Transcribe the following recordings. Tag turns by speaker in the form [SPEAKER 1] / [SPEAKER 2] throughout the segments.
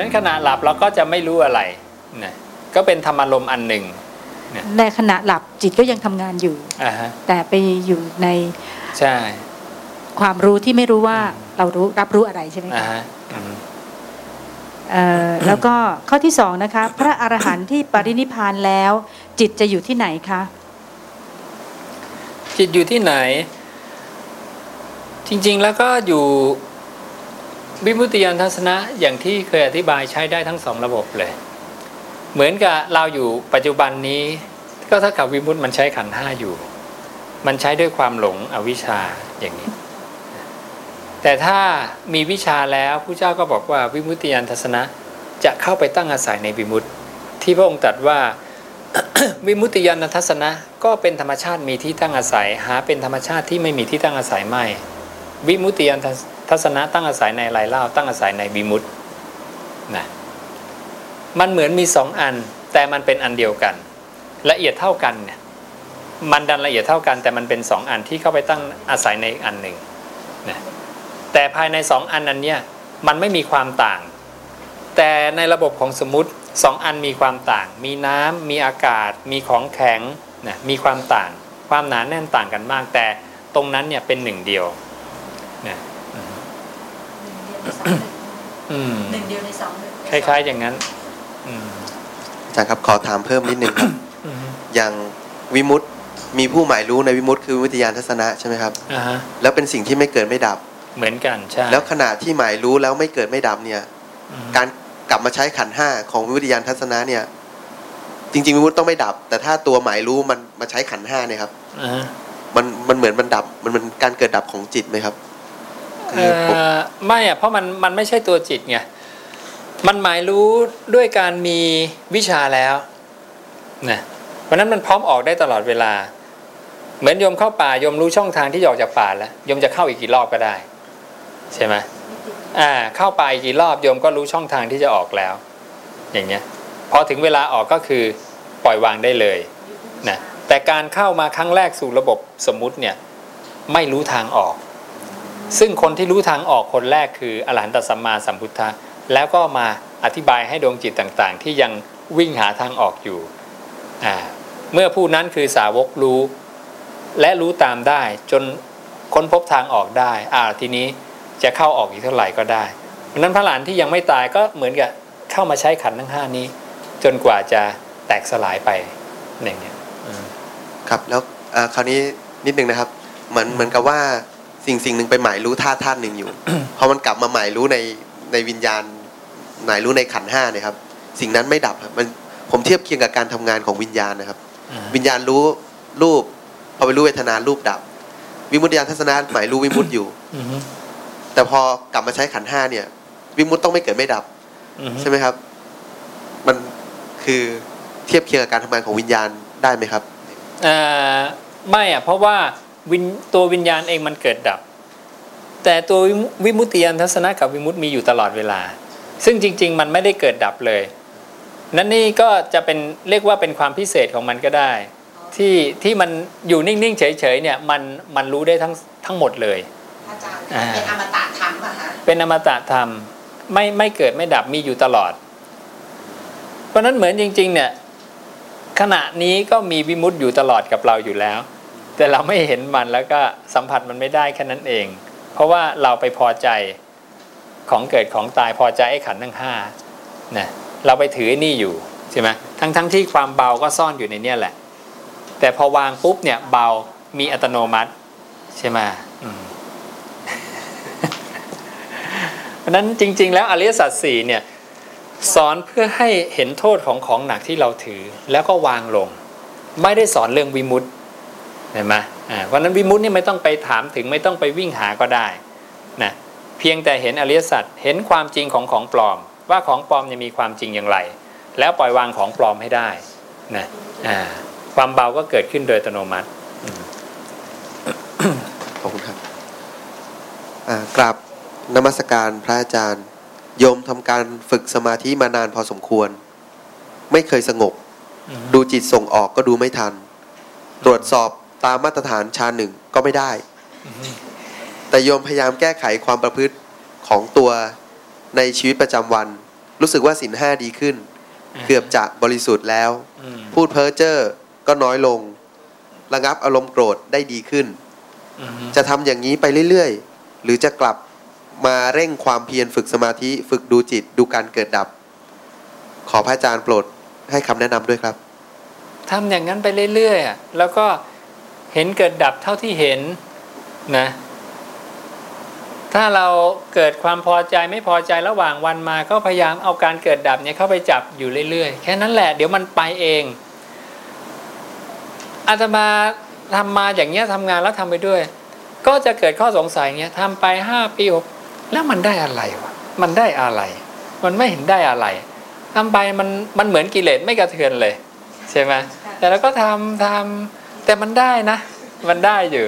[SPEAKER 1] นั้นขณะหลับเราก็จะไม่รู้อะไรนะก็เป็นธรรมารมณ์อันหนึ่ง
[SPEAKER 2] ในขณะหลับจิตก็ยังทำงานอยู่
[SPEAKER 1] อ่าฮะ
[SPEAKER 2] แต่ไปอยู่ใน
[SPEAKER 1] ใช่
[SPEAKER 2] ความรู้ที่ไม่รู้ว่าเรารู้รับรู้อะไรใช่ไหม
[SPEAKER 1] อ่า
[SPEAKER 2] คะ
[SPEAKER 1] ฮะอืม
[SPEAKER 2] เอ่อแล้วก็ข้อที่สองนะคะ พระอรหันต์ที่ปรินิพพานแล้ว จิตจะอยู่ที่ไหนคะ
[SPEAKER 1] จิตอยู่ที่ไหน จริง ๆ แล้วก็อยู่ วิมุตติยานทัศนะอย่างที่เคยอธิบายใช้ได้ทั้งสองระบบเลย เหมือนกับเราอยู่ปัจจุบันนี้ ก็เท่ากับวิมุตติมันใช้ขันห้าอยู่ มันใช้ด้วยความหลงอวิชชาอย่างนี้ แต่ถ้ามีวิชาแล้วผู้เจ้าก็บอกว่าวิมุตติยานทัศนะจะเข้าไปตั้งอาศัยในวิมุตติ ที่พระองค์ตรัสว่าวิมุตติยานทัศนะก็เป็นธรรมชาติมีที่ตั้งอาศัย หาเป็นธรรมชาติที่ไม่มีที่ตั้งอาศัยไม่ วิมุตติยาน ทัศนะตั้งอาศัยในอะไรเล่า ตั้งอาศัยในวิมุตนะมันเหมือนมีสองอัน แต่มันเป็นอันเดียวกัน ละเอียดเท่ากันเนี่ยมันดันละเอียดเท่ากัน แต่มันเป็นสองอันที่เข้าไปตั้งอาศัยในอันหนึ่งนะแต่ภายในสองอันนั้นเนี่ยมันไม่มีความต่าง แต่ในระบบของสมมติสองอันมีความต่าง มีน้ำมีอากาศ มีของแข็งนะมีความต่าง ความหนาแน่นต่างกันมาก แต่ตรงนั้นเนี่ยเป็นหนึ่งเดียวนะ
[SPEAKER 2] หนึ่งเดียวในสอง
[SPEAKER 1] คล้าย ๆ อย่างนั้นอืม
[SPEAKER 3] อาจารย์ครับขอถามเพิ่มนิดนึงครับ
[SPEAKER 1] อืม
[SPEAKER 3] อย่างวิมุตติมีผู้หมายรู้ในวิมุตติคือวิมุตติยานทัศนะใช่ไหมครับ
[SPEAKER 1] อ่าฮะ
[SPEAKER 3] แล้วเป็นสิ่งที่ไม่เกิดไม่ดับ
[SPEAKER 1] เหมือนกันใช่
[SPEAKER 3] แล้วขณะที่หมายรู้แล้วไม่เกิดไม่ดับเนี่ย
[SPEAKER 1] อืม
[SPEAKER 3] การกลับมาใช้ขันธ์ห้าของวิมุตติยานทัศนะเนี่ย จริงๆวิมุตติต้องไม่ดับ แต่ถ้าตัวหมายรู้มันมาใช้ขันธ์ห้าเนี่ยครับ
[SPEAKER 1] อ่าฮะ
[SPEAKER 3] มันมันเหมือนมันดับมันเป็นการเกิดดับของจิตไหมครับ
[SPEAKER 1] เออไม่อะเพราะมันมันไม่ใช่ตัวจิตไงมันหมายรู้ด้วยการมีวิชาแล้วนะเพราะฉะนั้นมันพร้อมออกได้ตลอดเวลา เหมือนโยมเข้าป่าโยมรู้ช่องทางที่จะออกจากป่าแล้วโยมจะเข้าอีกกี่รอบก็ได้ ใช่ไหมอ่า เข้าป่าอีกกี่รอบโยมก็รู้ช่องทางที่จะออกแล้ว อย่างเงี้ยพอถึงเวลาออกก็คือปล่อยวางได้เลยนะแต่การเข้ามาครั้งแรกสู่ระบบสมมุติเนี่ย ไม่รู้ทางออก ซึ่งคนที่รู้ทางออกคนแรกคืออรหันตสัมมาสัมพุทธะแล้วก็มาอธิบายให้ดวงจิตต่างๆ ที่ยังวิ่งหาทางออกอยู่ เมื่อผู้นั้นคือสาวกรู้ และรู้ตามได้จนค้นพบทางออกได้อ่าทีนี้จะเข้าออกอีกเท่าไหร่ก็ได้เพราะฉะนั้นพระหลานที่ยังไม่ตายก็เหมือนกับเข้ามาใช้ขันธ์ทั้งห้านี้ จนกว่าจะแตกสลายไปอย่างเงี้ย
[SPEAKER 3] ครับแล้วคราวนี้นิดนึงนะครับ เหมือนเหมือนกับว่า สิ่งสิ่งหนึ่งไปหมายรู้ธาตุธาตุหนึ่งอยู่พอมันกลับมาหมายรู้ในในวิญญาณหมายรู้ในขันธ์ห้าเนี่ยครับ สิ่งนั้นไม่ดับครับมันผมเทียบเคียงกับการทำงานของวิญญาณนะครับ
[SPEAKER 1] อ่า
[SPEAKER 3] วิญญาณรู้รูปพอไปรู้เวทนารูปดับ วิมุตติยานทัศนะหมายรู้วิมุตติอยู่
[SPEAKER 1] อืม
[SPEAKER 3] แต่พอกลับมาใช้ขันธ์ห้าเนี่ย วิมุตติต้องไม่เกิดไม่ดับ
[SPEAKER 1] อืม
[SPEAKER 3] ใช่ไหมครับ มันคือเทียบเคียงกับการทำงานของวิญญาณได้ไหมครับ
[SPEAKER 1] อ่าไม่อะเพราะว่า วิญตัววิญญาณเองมันเกิดดับ แต่ตัววิมุตติยานทัศนะกับวิมุตติมีอยู่ตลอดเวลา ซึ่งจริง ๆ มันไม่ได้เกิดดับเลย นั่นนี่ก็จะเป็นเรียกว่าเป็นความพิเศษของมันก็ได้ ที่ที่มันอยู่นิ่งๆเฉยๆเนี่ยมันมันรู้ได้ทั้งทั้งหมดเลย
[SPEAKER 4] อาจารย์
[SPEAKER 1] อ่า
[SPEAKER 4] เป็นอมตะธรรมอะฮะ
[SPEAKER 1] เป็นอมตะธรรมไม่ไม่เกิดไม่ดับมีอยู่ตลอด เพราะฉะนั้นเหมือนจริง ๆ เนี่ยขณะนี้ก็มีวิมุตติอยู่ตลอดกับเราอยู่แล้ว แต่เราไม่เห็นมันแล้วก็สัมผัสมันไม่ได้แค่นั้นเอง เพราะว่าเราไปพอใจของเกิดของตายพอใจไอ้ขันทั้งห้านะเราไปถือนี่อยู่ใช่ไหมทั้งทั้งที่ความเบาก็ซ่อนอยู่ในเนี่ยแหละ แต่พอวางปุ๊บเนี่ยเบามีอัตโนมัติใช่ไหมเพราะฉะนั้นจริง ๆ แล้วอริยสัจสี่เนี่ยสอนเพื่อให้เห็นโทษของของหนักที่เราถือแล้วก็วางลง ไม่ได้สอนเรื่องวิมุตติ เห็นไหมอ่าเพราะฉะนั้นวิมุตตินี่ไม่ต้องไปถามถึงไม่ต้องไปวิ่งหาก็ได้นะเพียงแต่เห็นอริยสัจเห็นความจริงของของปลอม ว่าของปลอมจะมีความจริงอย่างไร แล้วปล่อยวางของปลอมให้ได้นะอ่าความเบาก็เกิดขึ้นโดยอัตโนมัติ
[SPEAKER 3] ขอบคุณครับอ่ากราบนมัสการพระอาจารย์โยมทำการฝึกสมาธิมานานพอสมควร ไม่เคยสงบ
[SPEAKER 1] อืม
[SPEAKER 3] ดูจิตส่งออกก็ดูไม่ทัน ตรวจสอบ ตามมาตรฐานชาหนึ่งก็ไม่ได้ แต่โยมพยายามแก้ไขความประพฤติของตัวในชีวิตประจำวัน รู้สึกว่าสินห้าดีขึ้น เกือบจะบริสุทธิ์แล้ว
[SPEAKER 1] อืม
[SPEAKER 3] พูดเพ้อเจ้อก็น้อยลง ระงับอารมณ์โกรธได้ดีขึ้น
[SPEAKER 1] อืม
[SPEAKER 3] จะทำอย่างนี้ไปเรื่อยๆ หรือจะกลับมาเร่งความเพียรฝึกสมาธิฝึกดูจิตดูการเกิดดับ ขอพระอาจารย์โปรดให้คำแนะนำด้วยครับ
[SPEAKER 1] ทำอย่างนั้นไปเรื่อยๆอะแล้วก็ เห็นเกิดดับเท่าที่เห็นนะถ้าเราเกิดความพอใจไม่พอใจระหว่างวันมาก็พยายามเอาการเกิดดับเนี่ยเข้าไปจับอยู่เรื่อยๆ แค่นั้นแหละ เดี๋ยวมันไปเองอาตมาทำมาอย่างเงี้ยทำงานแล้วทำไปด้วย ก็จะเกิดข้อสงสัยเงี้ยทำไปห้าปีหกแล้วมันได้อะไรวะมันได้อะไร มันไม่เห็นได้อะไรทำไปมันมันเหมือนกิเลสไม่กระเทือนเลย ใช่ไหมแต่เราก็ทำทำ แต่มันได้นะ มันได้อยู่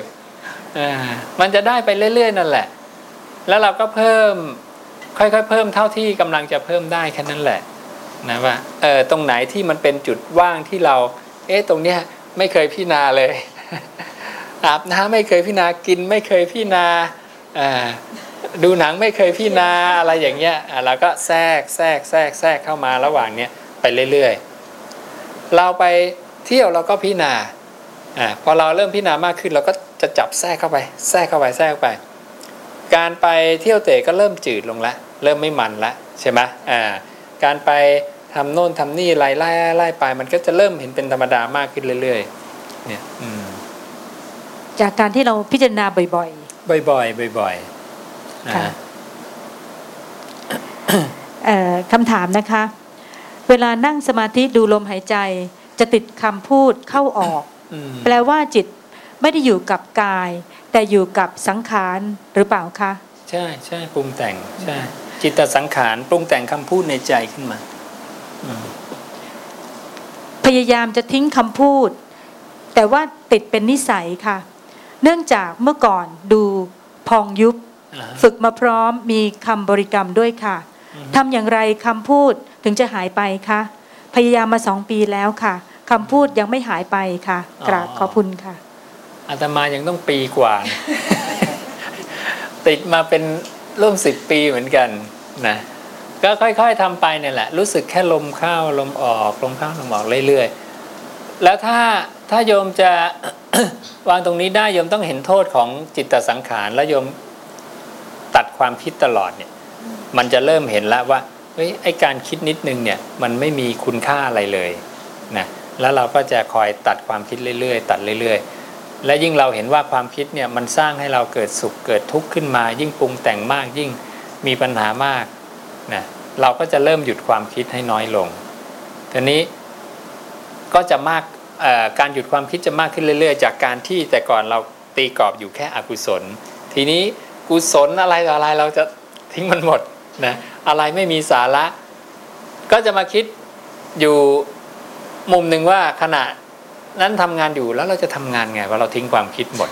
[SPEAKER 1] อมันจะได้ไปเรื่อยๆนั่นแหละ แล้วเราก็เพิ่ม ค่อยๆเพิ่มเท่าที่กำลังจะเพิ่มได้แค่นั้นแหละนะว่าเออตรงไหนที่มันเป็นจุดว่างที่เรา เอ๊ะตรงเนี้ยไม่เคยพิจารณาเลย อาบน้ำไม่เคยพิจารณากินไม่เคยพิจารณาดูหนังไม่เคยพิจารณาอะไรอย่างเงี้ยเราก็แทรกแทรกแทรกแทรกเข้ามาระหว่างเนี้ยไปเรื่อยๆ เราไปเที่ยวเราก็พิจารณา อ่าพอเราเริ่มพิจารณามากขึ้นเราก็จะจับแทรกเข้าไป แทรกเข้าไปแทรกเข้าไป การไปเที่ยวเตะก็เริ่มจืดลงละเริ่มไม่มันละใช่ไหมอ่าการไปทำโน่นทำนี่ไล่ไล่ไล่ไป มันก็จะเริ่มเห็นเป็นธรรมดามากขึ้นเรื่อยๆเนี่ยอืม
[SPEAKER 2] จากการที่เราพิจารณาบ่อย
[SPEAKER 1] บ่อยๆ บ่อยๆนะ
[SPEAKER 2] ค่ะ
[SPEAKER 1] ฮะ
[SPEAKER 2] ๆเอ่อคำถามนะคะ เวลานั่งสมาธิดูลมหายใจ จะติดคำพูดเข้าออก
[SPEAKER 1] อืม
[SPEAKER 2] แปลว่าจิตไม่ได้อยู่กับกาย แต่อยู่กับสังขารหรือเปล่าคะ
[SPEAKER 1] ใช่ใช่ปรุงแต่งใช่จิตตสังขารปรุงแต่งคำพูดในใจขึ้นมาอืม
[SPEAKER 2] พยายามจะทิ้งคำพูด แต่ว่าติดเป็นนิสัยค่ะ เนื่องจากเมื่อก่อนดูพองยุบ
[SPEAKER 1] อ่า
[SPEAKER 2] ฝึกมาพร้อมมีคำบริกรรมด้วยค่ะทำอย่างไรคำพูดถึงจะหายไปคะพยายามมาสองปีแล้วค่ะ คำพูดยังไม่หายไปค่ะ กราบขอบคุณค่ะ
[SPEAKER 1] อาตมายังต้องปีกว่า ติดมาเป็นร่วมสิบปีเหมือนกันนะก็ค่อยๆทำไปเนี่ยแหละ รู้สึกแค่ลมเข้าลมออกลมเข้าลมออกเรื่อยๆแล้วถ้าถ้าโยมจะวางตรงนี้ได้โยมต้องเห็นโทษของจิตตสังขารแล้วโยมตัดความคิดตลอดเนี่ย มันจะเริ่มเห็นแล้วว่าเฮ้ยไอการคิดนิดนึงเนี่ย มันไม่มีคุณค่าอะไรเลยนะ แล้วเราก็จะคอยตัดความคิดเรื่อยๆ ตัดเรื่อยๆ และยิ่งเราเห็นว่าความคิดเนี่ยมันสร้างให้เราเกิดสุขเกิดทุกข์ขึ้นมา ยิ่งปรุงแต่งมากยิ่งมีปัญหามากนะเราก็จะเริ่มหยุดความคิดให้น้อยลงทีนี้ก็จะมากการหยุดความคิดจะมากขึ้นเรื่อย ๆ จากการที่แต่ก่อนเราตีกรอบอยู่แค่อกุศล ทีนี้กุศลอะไรต่ออะไรเราจะทิ้งมันหมดนะอะไรไม่มีสาระ ก็จะมาคิดอยู่ มุมหนึ่งว่าขณะนั้นทำงานอยู่แล้วเราจะทำงานไงว่าเราทิ้งความคิดหมด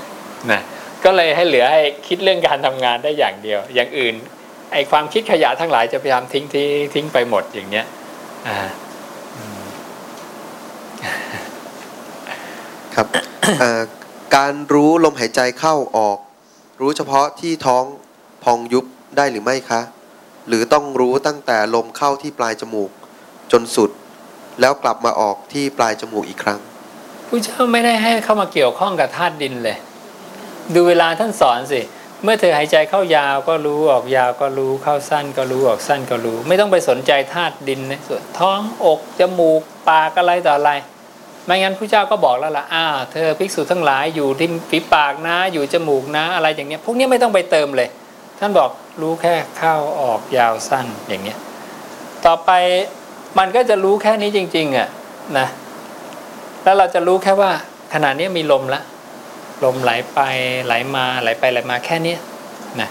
[SPEAKER 1] นะก็เลยให้เหลือให้คิดเรื่องการทำงานได้อย่างเดียว อย่างอื่นไอความคิดขยะทั้งหลายจะพยายามทิ้งทิ้งทิ้งไปหมดอย่างเนี้ยอ่า
[SPEAKER 3] ครับการรู้ลมหายใจเข้าออก รู้เฉพาะที่ท้องพองยุบได้หรือไม่คะ หรือต้องรู้ตั้งแต่ลมเข้าที่ปลายจมูก จนสุด แล้วกลับมาออกที่ปลายจมูกอีกครั้ง
[SPEAKER 1] ผู้เจ้าไม่ได้ให้เข้ามาเกี่ยวข้องกับธาตุดินเลย ดูเวลาท่านสอนสิ เมื่อเธอหายใจเข้ายาวก็รู้ออกยาวก็รู้เข้าสั้นก็รู้ออกสั้นก็รู้ ไม่ต้องไปสนใจธาตุดินในส่วนท้องอกจมูกปากอะไรต่ออะไรไม่งั้นผู้เจ้าก็บอกแล้วล่ะอ้าวเธอภิกษุทั้งหลายอยู่ที่ฝีปากนะ อยู่จมูกนะ อะไรอย่างเงี้ย พวกนี้ไม่ต้องไปเติมเลย ท่านบอกรู้แค่เข้าออกยาวสั้นอย่างเงี้ย ต่อไป มันก็จะรู้แค่นี้จริง ๆอะนะ แล้วเราจะรู้แค่ว่าขณะนี้มีลมละลมไหลไปไหลมาไหลไปไหลมาแค่เนี้ยนะ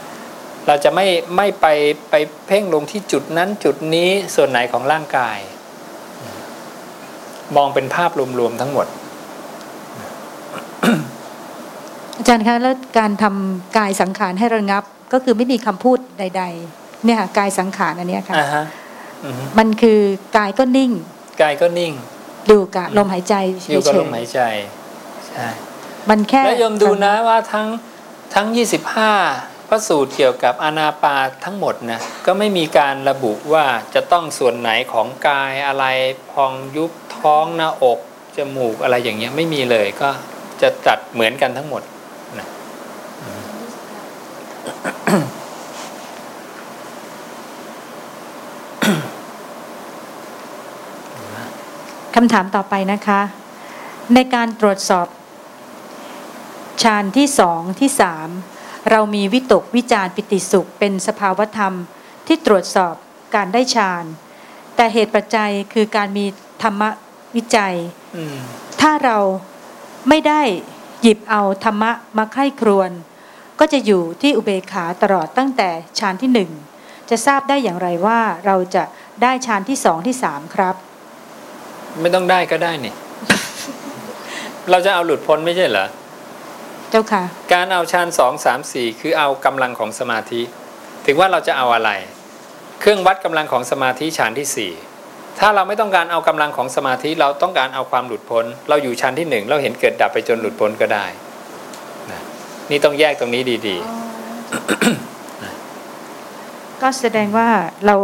[SPEAKER 1] เราจะไม่ไม่ไปไปเพ่งลงที่จุดนั้นจุดนี้ส่วนไหนของร่างกาย มองเป็นภาพรวมๆทั้งหมด
[SPEAKER 2] อาจารย์คะแล้วการทำกายสังขารให้ระงับก็คือไม่มีคำพูดใด ๆ เนี่ยค่ะกายสังขารอันเนี้ยค่ะ
[SPEAKER 1] อ่าฮะอือฮึ
[SPEAKER 2] มันคือกายก็นิ่ง
[SPEAKER 1] กายก็นิ่ง
[SPEAKER 2] ดูกับลมหายใจเฉ
[SPEAKER 1] อยู่กับล
[SPEAKER 2] ย
[SPEAKER 1] มหายใจใช่
[SPEAKER 2] ๆมันแค่
[SPEAKER 1] แล้วโยมดูนะว่าทั้งทั้งพระสูตรเกี่ยวกับอานาปาทั้งหมดนะก็ไม่มีการระบุว่าจะต้องส่วนไหนของกายอะไรพองยุบท้องหน้าอกจมูกอะไรอย่างเงี้ยไม่มีเลยก็จะจัดเหมือนกันทั้งหมดนะ
[SPEAKER 2] คำถามต่อไปนะคะ ในการตรวจสอบฌานที่สองที่สามเรามีวิตกวิจารปิติสุขเป็นสภาวธรรมที่ตรวจสอบการได้ฌานแต่เหตุปัจจัยคือการมีธรรมวิจัย
[SPEAKER 1] อืม
[SPEAKER 2] ถ้าเราไม่ได้หยิบเอาธรรมะมาไข้ครวน ก็จะอยู่ที่อุเบกขาตลอดตั้งแต่ฌานที่หนึ่งจะทราบได้อย่างไรว่าเราจะได้ฌานที่สองที่สามครับ
[SPEAKER 1] ไม่ต้องได้ก็ได้นี่ เราจะเอาหลุดพ้นไม่ใช่เหรอ
[SPEAKER 2] เจ้าค่ะ
[SPEAKER 1] การเอาฌานสองสามสี่คือเอากำลังของสมาธิ ถึงว่าเราจะเอาอะไร เครื่องวัดกำลังของสมาธิฌานที่สี่ถ้าเราไม่ต้องการเอากำลังของสมาธิเราต้องการเอาความหลุดพ้น เราอยู่ฌานที่หนึ่งเราเห็นเกิดดับไปจนหลุดพ้นก็ได้นะนี่ต้องแยกตรงนี้ดี
[SPEAKER 2] ก็แสดงว่าเรา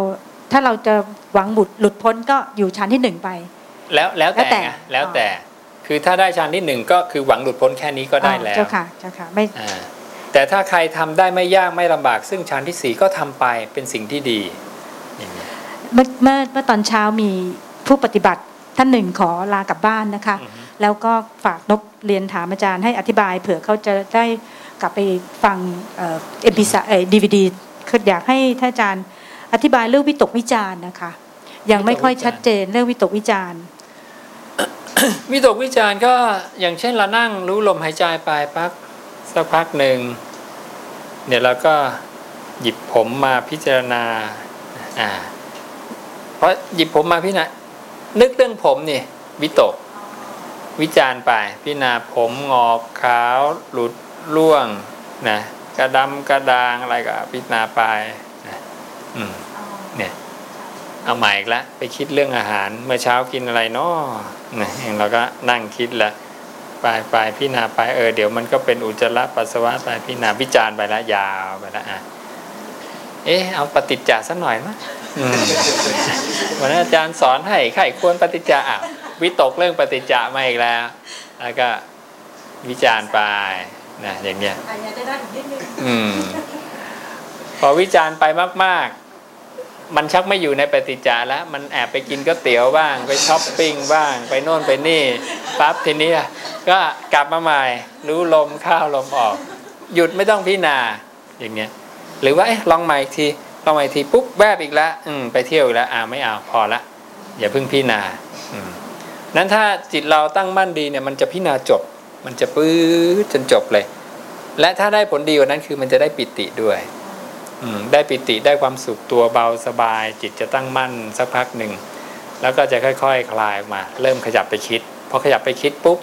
[SPEAKER 2] ถ้าเราจะหวังบุตรหลุดพ้นก็อยู่ชั้นที่หนึ่งไป
[SPEAKER 1] ๆ แล้วแล้วแต่
[SPEAKER 2] แล้วแต่
[SPEAKER 1] ไงแล้วแต่ คือถ้าได้ฌานที่หนึ่งก็คือหวังหลุดพ้นแค่นี้ก็ได้
[SPEAKER 2] อ๋อ
[SPEAKER 1] แล้ว
[SPEAKER 2] เจ้าค่ะเจ้าค่ะไม่
[SPEAKER 1] อ่าแต่ถ้าใครทำได้ไม่ยากไม่ลำบาก ซึ่งฌานที่สี่ก็ทำไปเป็นสิ่งที่ดีอย่างนี้
[SPEAKER 2] เมื่อเมื่อเมื่อตอนเช้ามีผู้ปฏิบัติท่านหนึ่งขอลากลับบ้านนะคะ
[SPEAKER 1] อือฮึ
[SPEAKER 2] แล้วก็ฝากนบเรียนถามอาจารย์ให้อธิบาย เผื่อเขาจะได้กลับไปฟังเอ็มพีเอ่อดีวีดีคืออยากให้ท่านอาจารย์อธิบายเรื่องวิตกวิจารณ์นะคะ ยังไม่ค่อยชัดเจนเรื่องวิตกวิจารณ์
[SPEAKER 1] วิตกวิจารก็อย่างเช่นเรานั่งรู้ลมหายใจไปพักสักพักหนึ่งเนี่ยเราก็หยิบผมมาพิจารณาอ่าเพราะหยิบผมมาพิจารณานึกเรื่องผมนี่วิตก วิจารไปพิจารณาผมงอกขาวหลุดร่วงนะกระดำกระดางอะไรก็พิจารณาไปนะอืมเนี่ย เอาใหม่อีกแล้วไปคิดเรื่องอาหาร เมื่อเช้ากินอะไรเนาะนะอย่างเราก็นั่งคิดละไปไปพี่นาไปเออเดี๋ยวมันก็เป็นอุจจาระปัสสาวะไปพี่นาวิจารณ์ไปแล้วยาวไปแล้วอะเอ๊ะเอาปฏิจจาสักหน่อยมั้ยอืมวันนั้นอาจารย์สอนให้ไข้ควรปฏิจจาอะวิตกเรื่องปฏิจจามาอีกแล้ว แล้วก็วิจารณ์ไปนะอย่างเงี้ย
[SPEAKER 2] อันนี้จะได้อีกนิดนึง
[SPEAKER 1] อืมพอวิจารณ์ไปมาก ๆ มันชักไม่อยู่ในปฏิจจาแล้วมันแอบไปกินก๋วยเตี๋ยวบ้างไปช้อปปิ้งบ้าง ไปโน่นไปนี่ปั๊บทีนี้ก็กลับมาใหม่ รู้ลมเข้าลมออก หยุดไม่ต้องพิจารณาอย่างเงี้ย หรือว่าลองใหม่อีกทีลองใหม่อีกทีปุ๊บแวบอีกแล้วอืมไปเที่ยวอีกแล้วอ่าไม่เอาพอละ อย่าเพิ่งพิจารณาอืมนั้นถ้าจิตเราตั้งมั่นดีเนี่ยมันจะพิจารณาจบ มันจะปื้ดจนจบเลย และถ้าได้ผลดีกว่านั้นคือมันจะได้ปิติด้วย ได้ปิติได้ความสุขตัวเบาสบาย จิตจะตั้งมั่นสักพักหนึ่ง แล้วก็จะค่อยๆคคลายออกมา เริ่มขยับไปคิดพอขยับไปคิดปุ๊บ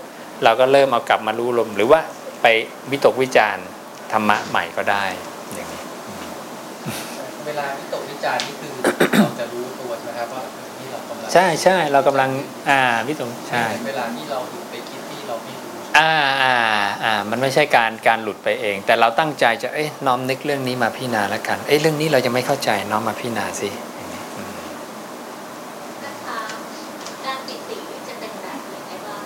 [SPEAKER 1] เราก็เริ่มเอากลับมารู้ลม หรือว่าไปวิตกวิจารณ์ธรรมะใหม่ก็ได้อย่างนี้
[SPEAKER 5] เวลาวิตกวิจารณ์นี่คือเราจะรู้ตัวใช่ไหมครับว่าเออนี่เรากำลัง
[SPEAKER 1] ใช่ใช่เรากำลังอ่าวิตกใช่
[SPEAKER 5] เวลาที่เราหลุดไปคิดที่เราไม่รู้
[SPEAKER 1] อ่าอ่าอ่ามันไม่ใช่การการหลุดไปเอง แต่เราตั้งใจจะเอ้ยน้อมนึกเรื่องนี้มาพิจารณาแล้วกันเอ้ยเรื่องนี้เรายังไม่เข้าใจน้อมมาพิจารณาสิอย่างนี้อืม
[SPEAKER 6] นะคะการปิติจะเป็นแบบไหนได้บ้าง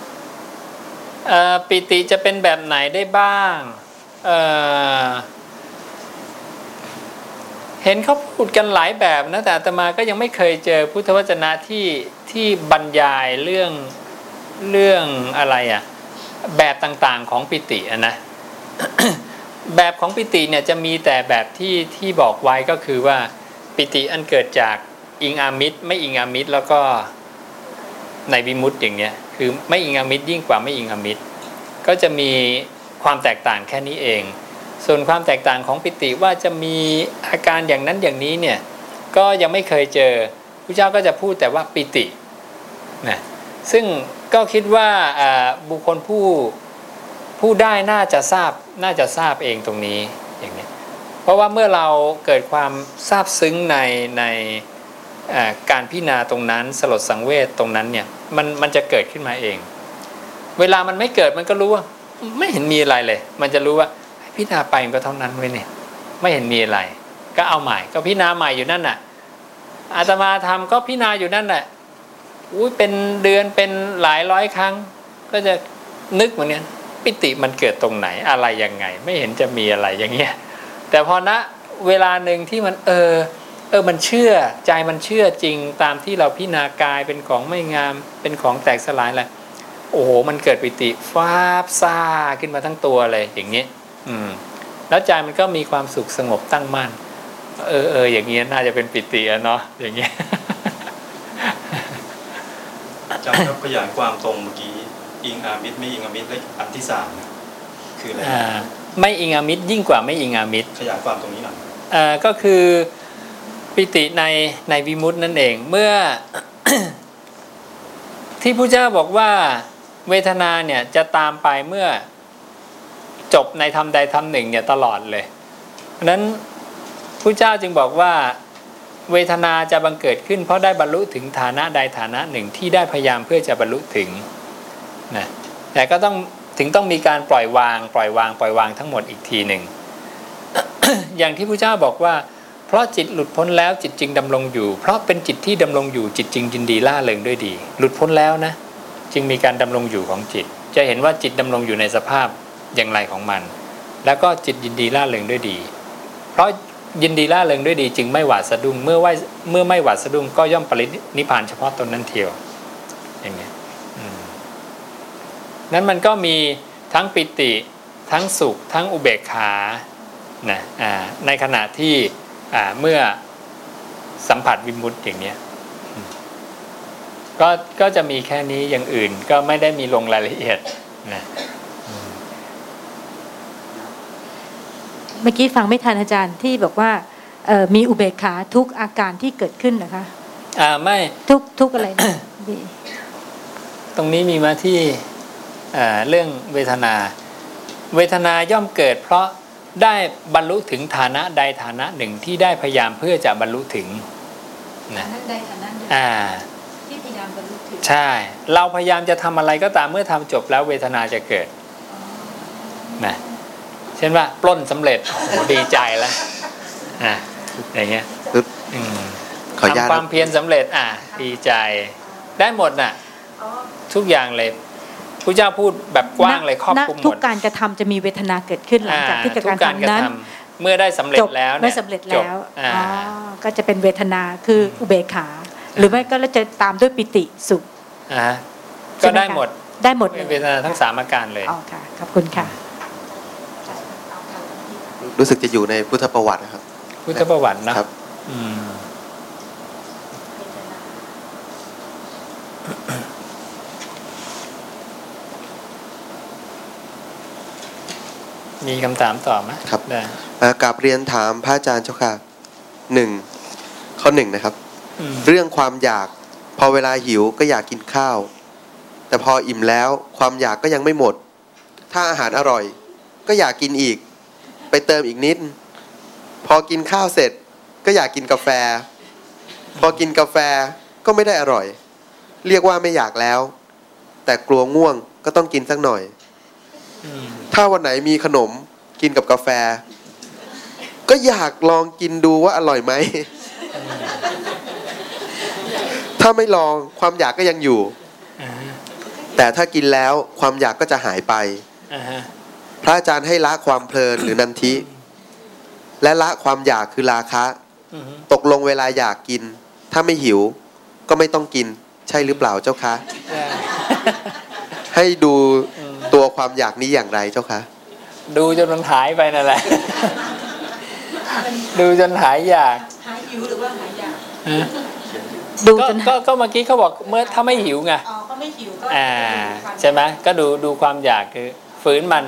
[SPEAKER 1] เอ่อปิติจะเป็นแบบไหนได้บ้างเอ่อเห็นเขาพูดกันหลายแบบนะแต่อาตมาก็ยังไม่เคยเจอพุทธวจนะที่ที่บรรยายเรื่องเรื่องอะไรอะ แบบต่างๆของปิตินะแบบของปิติเนี่ยจะมีแต่แบบที่ที่บอกไว้ก็คือว่าปิติอันเกิดจากอิงอามิตรไม่อิงอามิตรแล้วก็ในวิมุตติอย่างเงี้ยคือไม่อิงอามิตรยิ่งกว่าไม่อิงอามิตรก็จะมีความแตกต่างแค่นี้เอง ส่วนความแตกต่างของปิติว่าจะมีอาการอย่างนั้นอย่างนี้เนี่ยก็ยังไม่เคยเจอพระเจ้าก็จะพูดแต่ว่าปิตินะซึ่ง ก็คิดว่าบุคคลผู้ผู้ได้น่าจะทราบน่าจะทราบเองตรงนี้อย่างนี้เพราะว่าเมื่อเราเกิดความซาบซึ้งในในการพิจารณาตรงนั้นสลดสังเวชตรงนั้นเนี่ยมันมันจะเกิดขึ้นมาเอง เวลามันไม่เกิดมันก็รู้ว่า ไม่เห็นมีอะไรเลย มันจะรู้ว่าพิจารณาไปก็เท่านั้นไว้ยเนี่ยไม่เห็นมีอะไร ก็เอาใหม่ ก็พิจารณาใหม่อยู่นั่นน่ะอาตมาทำก็พิจารณาอยู่นั่นแหละ อุ้ยเป็นเดือนเป็นหลายร้อยครั้ง ก็จะนึกเหมือนกันปิติมันเกิดตรงไหนอะไรยังไง ไม่เห็นจะมีอะไรอย่างเงี้ยแต่พอณเวลาหนึ่งที่มันเออเออมันเชื่อใจมันเชื่อจริงตามที่เราพิจารณากายเป็นของไม่งามเป็นของแตกสลายอะไรโอ้โหมันเกิดปิติฟ้าบซ่าขึ้นมาทั้งตัวเลยอย่างนี้ยอืม แล้วใจมันก็มีความสุขสงบตั้งมั่นเออเอออย่างเงี้ยน่าจะเป็นปิติอะเนาะอย่างเงี้ย
[SPEAKER 7] อาจารย์ครับขยายความตรงเมื่อกี้อิงอามิตรไม่อิงอามิตรและอันที่สามนะคืออะไร
[SPEAKER 1] อ่าไม่อิงอามิตรยิ่งกว่าไม่อิงอามิตร
[SPEAKER 7] ขยายความตรงนี้หน่อย
[SPEAKER 1] อ่าก็คือปิติในในวิมุตตินั่นเองเมื่อที่พระเจ้าบอกว่าเวทนาเนี่ยจะตามไปเมื่อจบในธรรมใดธรรมหนึ่งเนี่ยตลอดเลยเพราะฉะนั้นพระเจ้าจึงบอกว่า เวทนาจะบังเกิดขึ้น เพราะได้บรรลุถึงฐานะใดฐานะหนึ่งที่ได้พยายามเพื่อจะบรรลุถึงนะแต่ก็ต้องถึงต้องมีการปล่อยวาง ปล่อยวาง ปล่อยวางทั้งหมดอีกทีหนึ่งอย่างที่พระเจ้าบอกว่า เพราะจิตหลุดพ้นแล้วจิตจึงดำรงอยู่ เพราะเป็นจิตที่ดำรงอยู่จิตจึงยินดีล่าเริงด้วยดี หลุดพ้นแล้วนะ จึงมีการดำรงอยู่ของจิต จะเห็นว่าจิตดำรงอยู่ในสภาพอย่างไรของมัน แล้วก็จิตยินดีล่าเริงด้วยดี เพราะ ยินดีล่าเริงด้วยดีจึงไม่หวาดสะดุ้งเมื่อไหวเมื่อไม่หวาดสะดุ้งก็ย่อมปรินิพพานเฉพาะตนนั้นเทียวอย่างเงี้ยนั้นมันก็มีทั้งปิติทั้งสุขทั้งอุเบกขานะอ่าในขณะที่อ่าเมื่อสัมผัสวิมุตติอย่างเนี้ยก็ก็จะมีแค่นี้อย่างอื่นก็ไม่ได้มีลงรายละเอียดนะ
[SPEAKER 2] เมื่อกี้ฟังไม่ทันอาจารย์ที่บอกว่าเอ่อมีอุเบกขาทุกอาการที่เกิดขึ้นนะคะ
[SPEAKER 1] อ่าไม่
[SPEAKER 2] ทุกทุกอะไรนะพี่
[SPEAKER 1] ตรงนี้มีมาที่อ่าเรื่องเวทนา เวทนาย่อมเกิด เพราะได้บรรลุถึงฐานะใดฐานะหนึ่งที่ได้พยายามเพื่อจะบรรลุถึงนะ
[SPEAKER 2] นั้นใดฐานะหนึ่ง
[SPEAKER 1] อ่า
[SPEAKER 2] ที่พยายามบรรลุถึง
[SPEAKER 1] ใช่ เราพยายามจะทำอะไรก็ตามเมื่อทำจบแล้วเวทนาจะเกิดนะ เช่นว่าปล้นสำเร็จโอ้โหดีใจแล้วอะอย่างเงี้ย
[SPEAKER 3] ปึ๊บ
[SPEAKER 1] อืม
[SPEAKER 3] ขออนุญาต
[SPEAKER 1] ทำความเพียรสำเร็จ อะดีใจ ได้หมดน่ะทุกอย่างเลยพระเจ้าพูดแบบกว้างเลยครอบคลุมห
[SPEAKER 2] ทุ
[SPEAKER 1] ม
[SPEAKER 2] ก
[SPEAKER 1] ด
[SPEAKER 2] การกระทำจะมีเวทนาเกิดขึ้นหลังจากที่
[SPEAKER 1] ทุ
[SPEAKER 2] การทำนั้น
[SPEAKER 1] เมื่อได้สำเร็จ
[SPEAKER 2] จบ
[SPEAKER 1] แล้วเนี่ย
[SPEAKER 2] ไม่สำเร็จ
[SPEAKER 1] จบ
[SPEAKER 2] แล้ว
[SPEAKER 1] อ่า
[SPEAKER 2] อ๋อก็จะเป็นเวทนาคืออุเบกขา หรือไม่ก็จะตามด้วยปิติสุข
[SPEAKER 1] อ่าฮะ
[SPEAKER 2] ใช่
[SPEAKER 1] ก็
[SPEAKER 2] ไหม
[SPEAKER 1] ได้
[SPEAKER 2] คะ
[SPEAKER 1] หมด
[SPEAKER 2] ได้หมดเลย
[SPEAKER 1] เวทนาทั้งสามอาการเลย
[SPEAKER 2] อ๋อค่ะขอบคุณค่ะ
[SPEAKER 3] รู้สึกจะอยู่ในพุทธประวัตินะครับ
[SPEAKER 1] พุทธประวัตินะครับอืมมีคำถามต่อไหม
[SPEAKER 3] ครับ
[SPEAKER 1] ได้
[SPEAKER 3] เอ่อกราบเรียนถามพระอาจารย์เจ้าค่ะหนึ่งข้อหนึ่งนะครับ
[SPEAKER 1] อืม
[SPEAKER 3] เรื่องความอยาก พอเวลาหิวก็อยากกินข้าว แต่พออิ่มแล้วความอยากก็ยังไม่หมด ถ้าอาหารอร่อย ก็อยากกินอีก ไปเติมอีกนิด พอกินข้าวเสร็จก็อยากกินกาแฟ พอกินกาแฟก็ไม่ได้อร่อย เรียกว่าไม่อยากแล้ว แต่กลัวง่วงก็ต้องกินสักหน่อย ถ้าวันไหนมีขนมกินกับกาแฟ ก็อยากลองกินดูว่าอร่อยไหม ถ้าไม่ลองความอยากก็ยังอยู่ แต่ถ้ากินแล้วความอยากก็จะหายไป ระอาจารย์ให้ละความเพลินหรือนันทิ และละความอยากคือราคะ
[SPEAKER 1] อือฮึ
[SPEAKER 3] ตกลงเวลาอยากกิน ถ้าไม่หิว ก็ไม่ต้องกิน ใช่หรือเปล่าเจ้าคะ
[SPEAKER 1] ได้
[SPEAKER 3] ให้ดู
[SPEAKER 1] อืม
[SPEAKER 3] ตัวความอยากนี้อย่างไรเจ้าคะ
[SPEAKER 1] ดูจนมันหายไปนั่นแหละ ดูจนหายอยาก
[SPEAKER 4] หายหิวหรือว่าหายอยาก
[SPEAKER 1] ฮะ
[SPEAKER 2] ดู
[SPEAKER 1] ก็
[SPEAKER 2] จน
[SPEAKER 1] ก็ก็เมื่อกี้เขาบอกเมื่อถ้าไม่หิวไง
[SPEAKER 4] อ๋อก็ไม่หิวก็
[SPEAKER 1] อ่าใช่ไหมก็ดูดูความอยากคือฝืนมัน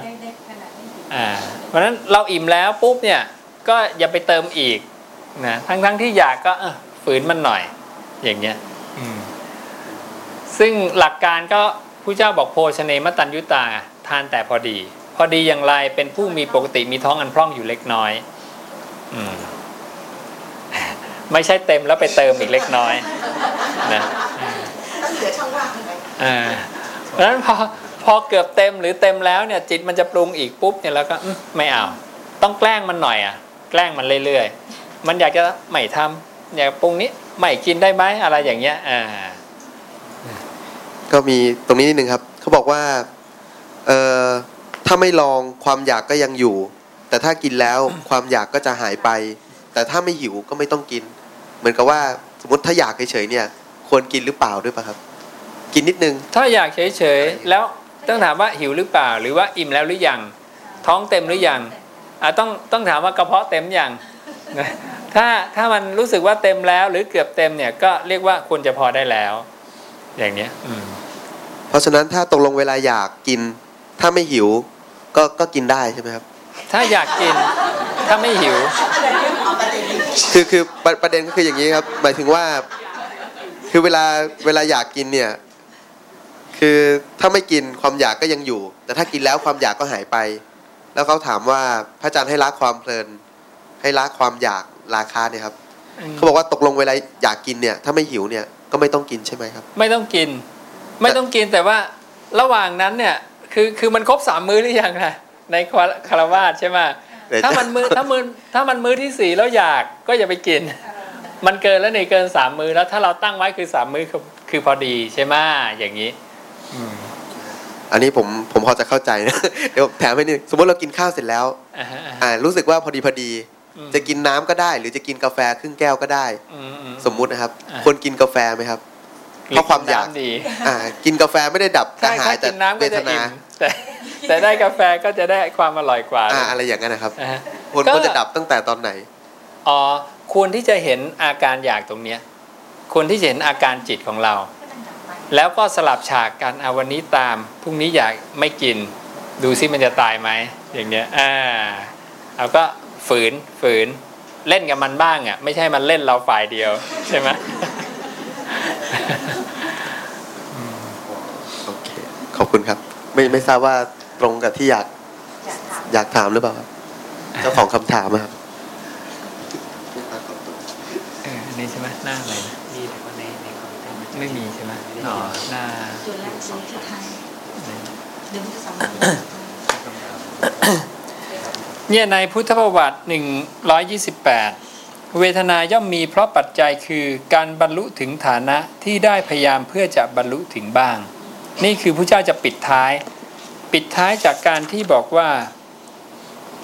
[SPEAKER 1] อ่าเพราะฉะนั้นเราอิ่มแล้วปุ๊บเนี่ยก็อย่าไปเติมอีกนะทั้งทั้งที่อยากก็เออฝืนมันหน่อย อย่างเงี้ยอืมซึ่งหลักการก็ผู้เจ้าบอกโภชเนมตัญยุตาทานแต่พอดี พอดีอย่างไรเป็นผู้มีปกติมีท้องอันพร่องอยู่เล็กน้อยอืมไม่ใช่เต็มแล้วไปเติมอีกเล็กน้อยนะ
[SPEAKER 4] ต้องเหลือช่องว่างให้ไหม
[SPEAKER 1] อ่าเพราะฉะนั้นพอ พอเกือบเต็มหรือเต็มแล้วเนี่ยจิตมันจะปรุงอีกปุ๊บเนี่ยแล้วก็อืมไม่เอา ต้องแกล้งมันหน่อยอะ แกล้งมันเรื่อยๆ มันอยากจะไม่ทำอยากปรุงนี้ไม่กินได้ไหมอะไรอย่างเงี้ยอ่า
[SPEAKER 3] ก็มีตรงนี้นิดนึงครับเขาบอกว่าเอ่อถ้าไม่ลองความอยากก็ยังอยู่ แต่ถ้ากินแล้วความอยากก็จะหายไป แต่ถ้าไม่หิวก็ไม่ต้องกิน เหมือนกับว่าสมมติถ้าอยากเฉยๆเนี่ย ควรกินหรือเปล่าด้วยป่ะครับ กินนิดนึง
[SPEAKER 1] ถ้าอยากเฉยๆแล้ว ต้องถามว่าหิวหรือเปล่า หรือว่าอิ่มแล้วหรือยัง ท้องเต็มหรือยังอะต้องต้องถามว่ากระเพาะเต็มยังนะถ้าถ้ามันรู้สึกว่าเต็มแล้ว หรือเกือบเต็มเนี่ยก็เรียกว่าควรจะพอได้แล้ว อย่างเนี้ยอืม
[SPEAKER 3] เพราะฉะนั้นถ้าตกลงเวลาอยากกิน ถ้าไม่หิว ก็ก็กินได้ใช่ไหมครับ
[SPEAKER 1] ถ้าอยากกิน ถ้าไม่หิว
[SPEAKER 3] คือคือประประเด็นก็คืออย่างนี้ครับ หมายถึงว่า คือเวลาเวลาอยากกินเนี่ย คือถ้าไม่กินความอยากก็ยังอยู่ แต่ถ้ากินแล้วความอยากก็หายไป แล้วเขาถามว่าพระอาจารย์ให้ละความเพลิน ให้ละความอยากราคาเนี่ยครับเขาบอกว่าตกลงเวลาอยากกินเนี่ย ถ้าไม่หิวเนี่ยก็ไม่ต้องกินใช่ไหมครับ
[SPEAKER 1] ไม่ต้องกิน ไม่ต้องกินแต่ว่าระหว่างนั้นเนี่ย คือคือมันครบสามมื้อหรือยังนะในคารวาสใช่ไหม
[SPEAKER 3] เดี๋ยว
[SPEAKER 1] ถ้ามันมือถ้ามือถ้ามันมื้อที่สี่แล้วอยากก็อย่าไปกิน มันเกินแล้วนี่เกินสามมื้อแล้วถ้าเราตั้งไว้คือสามมื้อคือคือพอดีใช่ไหมอย่างนี้ อืม
[SPEAKER 3] อันนี้ผมผมพอจะเข้าใจนะเดี๋ยวแถมให้นิดนึงสมมติเรากินข้าวเสร็จแล้ว
[SPEAKER 1] อ่าฮะอ่าฮะ
[SPEAKER 3] อ่ารู้สึกว่าพอดีพอดี
[SPEAKER 1] อืม
[SPEAKER 3] จะกินน้ำก็ได้ หรือจะกินกาแฟครึ่งแก้วก็ได้
[SPEAKER 1] อืมอืม
[SPEAKER 3] สมมุตินะครับ
[SPEAKER 1] อ่า
[SPEAKER 3] ควรกินกาแฟไหมครับเพราะความอยาก
[SPEAKER 1] น้ำดี
[SPEAKER 3] อ่า กินกาแฟไม่ได้ดับกระ
[SPEAKER 1] ใช่
[SPEAKER 3] หา
[SPEAKER 1] ถ้าย
[SPEAKER 3] แต่
[SPEAKER 1] กินน้ำ
[SPEAKER 3] เว
[SPEAKER 1] ก็
[SPEAKER 3] ท
[SPEAKER 1] จะ
[SPEAKER 3] นา
[SPEAKER 1] อิ่มแต่แต่ได้กาแฟก็จะได้ความอร่อยกว่า
[SPEAKER 3] อ่าอะไรอย่างนั้นนะครับ
[SPEAKER 1] อ่าฮะ
[SPEAKER 3] ควร
[SPEAKER 1] ก็
[SPEAKER 3] ควรจะดับตั้งแต่ตอนไหน
[SPEAKER 1] อ๋อควรที่จะเห็นอาการอยากตรงเนี้ยควรที่จะเห็นอาการจิตของเรา แล้วก็สลับฉากกันอาวันนี้ตามพรุ่งนี้อยากไม่กิน ดูซิมันจะตายไหมอย่างเงี้ยอ่าเราก็ฝืนฝืนเล่นกับมันบ้างอะ ไม่ใช่มันเล่นเราฝ่ายเดียว ใช่ไหม
[SPEAKER 3] โอเค ขอบคุณครับ ไม่ไม่ทราบว่าตรงกับที่อยากอยากถามหรือเปล่าครับเจ้าของคำถามอะครับ
[SPEAKER 1] เอออันนี้ใช่ไหมหน้าอะไรนะ ไม่มีใช่ไหมอ๋อหน้า
[SPEAKER 4] ส่วนแรกส่วนที่ไทยหนึ่งที่สอง
[SPEAKER 1] เนี่ยในพุทธประวัติ 128 เวทนาย่อมมีเพราะปัจจัยคือการบรรลุถึงฐานะที่ได้พยายามเพื่อจะบรรลุถึงบ้าง นี่คือพระเจ้าจะปิดท้าย ปิดท้ายจากการที่บอกว่า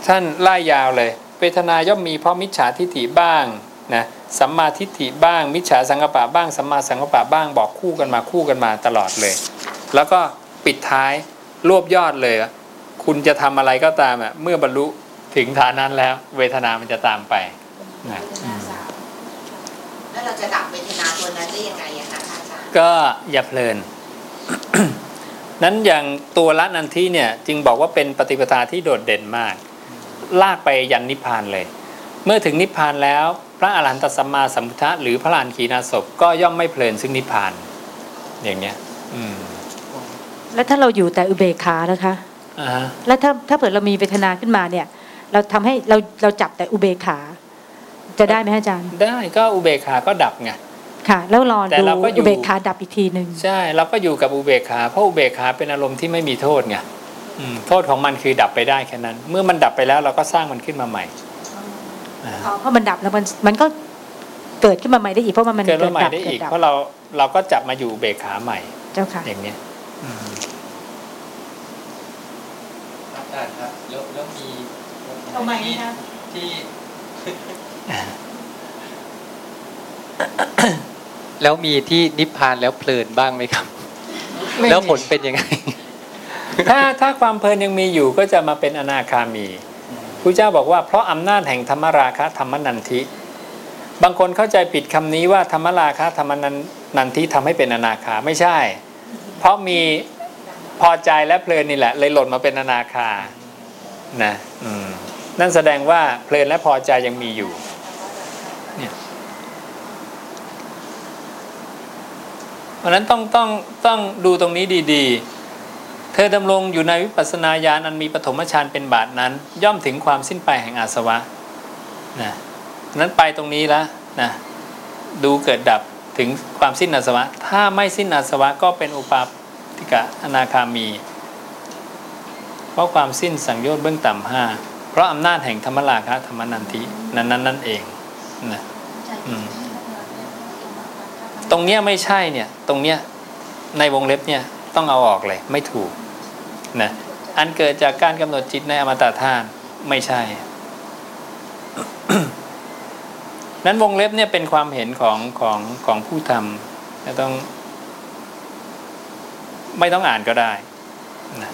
[SPEAKER 1] ท่านไล่ยาวเลย เวทนาย่อมมีเพราะมิจฉาทิฏฐิบ้าง นะสัมมาทิฏฐิบ้าง มิจฉาสังกปะบ้างสัมมาสังกปะบ้างบอกคู่กันมาคู่กันมาตลอดเลย แล้วก็ปิดท้ายรวบยอดเลยว่าคุณจะทำอะไรก็ตามอะเมื่อบรรลุถึงฐานนั้นแล้ว เวทนามันจะตามไปนะอืม
[SPEAKER 4] แล้วเราจะดับเวทนาตัวนั้นได้ยังไงอะคะอาจารย์
[SPEAKER 1] ก็อย่าเพลินนั้นอย่างตัวละนันทีเนี่ยจึงบอกว่าเป็นปฏิปทาที่โดดเด่นมาก ลากไปยันนิพพานเลย เมื่อถึงนิพพานแล้ว พระอรหันตสัมมาสัมพุทธะหรือพระลานขีณาสพก็ย่อมไม่เพลินซึ่งนิพพาน อย่างเนี้ย อืม
[SPEAKER 2] แล้วถ้าเราอยู่แต่อุเบกขานะคะ
[SPEAKER 1] อ่าฮะ
[SPEAKER 2] แล้วถ้าถ้าเผื่อเรามีเวทนาขึ้นมาเนี่ย เราทำให้เราเราจับแต่อุเบกขา จะได้ไหมฮะอาจารย์
[SPEAKER 1] ได้ก็อุเบกขาก็ดับไง
[SPEAKER 2] ค่ะ แล้วรอ
[SPEAKER 1] แต่
[SPEAKER 2] ดู
[SPEAKER 1] เราก็อยู่
[SPEAKER 2] อุเบกขาดับอีกทีหนึ่ง
[SPEAKER 1] ใช่เราก็อยู่กับอุเบกขาเพราะอุเบกขาเป็นอารมณ์ที่ไม่มีโทษไงอืมโทษของมันคือดับไปได้แค่นั้น เมื่อมันดับไปแล้วเราก็สร้างมันขึ้นมาใหม่อ่า
[SPEAKER 2] เพราะมันดับแล้วมันมันก็เกิดขึ้นมาใหม่ได้อีกเพราะว่ามัน
[SPEAKER 1] เกิดมาใหม่
[SPEAKER 2] ดับ
[SPEAKER 1] ได้อีก
[SPEAKER 2] เกิดดับ
[SPEAKER 1] เพราะเราเราก็จับมาอยู่อุเบกขาใหม่
[SPEAKER 2] เจ้าค่ะ
[SPEAKER 1] อย่างเนี้ยอืม
[SPEAKER 5] อาจารย์ครับแล้วแล้วมี
[SPEAKER 4] ทำไม
[SPEAKER 5] ที่
[SPEAKER 4] นะ
[SPEAKER 5] ที่แล้วมีที่นิพพานแล้วเพลินบ้างไหมครับ แล้วผลเป็นยังไง
[SPEAKER 1] ถ้าถ้าความเพลินยังมีอยู่ก็จะมาเป็นอนาคามีพ ระเจ้าบอกว่าเพราะอำนาจแห่งธรรมราคะธรรมนันทิ บางคนเข้าใจผิดคำนี้ว่าธรรมราคะธรรมนันนันทิทำให้เป็นอนาคาไม่ใช่ เพราะมีพอใจและเพลินนี่แหละ เลยหล่นมาเป็นอนาคานะนั่นแสดงว่าเพลินและพอใจยังมีอยู่เนี่ยเพราะฉะนั้นต้องต้องต้องดูตรงนี้ดี ๆ เธอดำรงอยู่ในวิปัสสนาญาณอันมีปฐมฌานเป็นบาทนั้น ย่อมถึงความสิ้นไปแห่งอาสวะนะนั้นไปตรงนี้แล้วนะดูเกิดดับถึงความสิ้นอาสวะ ถ้าไม่สิ้นอาสวะก็เป็นอุปาติกะอนาคามี เพราะความสิ้นสังโยชน์เบื้องต่ำห้าเพราะอำนาจแห่งธรรมราคะธรรมนันทินั้นนั้นนั่นเองนะตรงเนี้ยไม่ใช่เนี่ยตรงเนี้ยในวงเล็บเนี่ย ต้องเอาออกเลย ไม่ถูกนะอันเกิดจากการกำหนดจิตในอมตะธาตุไม่ใช่ นั้นวงเล็บเนี่ยเป็นความเห็นของของของผู้ทำจะต้อง ไม่ต้องอ่านก็ได้นะ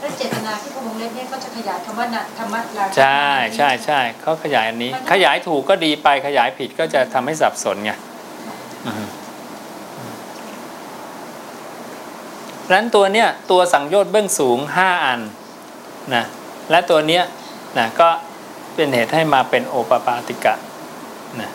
[SPEAKER 2] แล้วเจตนาที่เขาวงเล็บเนี่ยก็จะขยายคำว่านะธรรมะราคะ
[SPEAKER 1] ใช่ใช่ใช่เขาขยายอันนี้ ขยายถูกก็ดีไปขยายผิดก็จะทำให้สับสนไงอือฮึ นั้นตัวเนี้ยตัวสังโยชน์เบื้องสูงห้าอันนะและตัวเนี้ยนะก็เป็นเหตุให้มาเป็นโอปปาติกะนะ